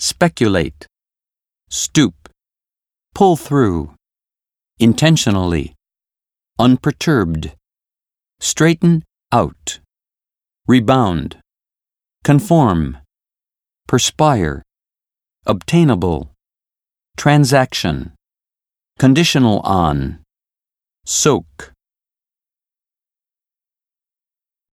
speculate, stoop, pull through, intentionally, unperturbed, straighten out, rebound, conform, perspire, obtainable, transaction, conditional on, soak.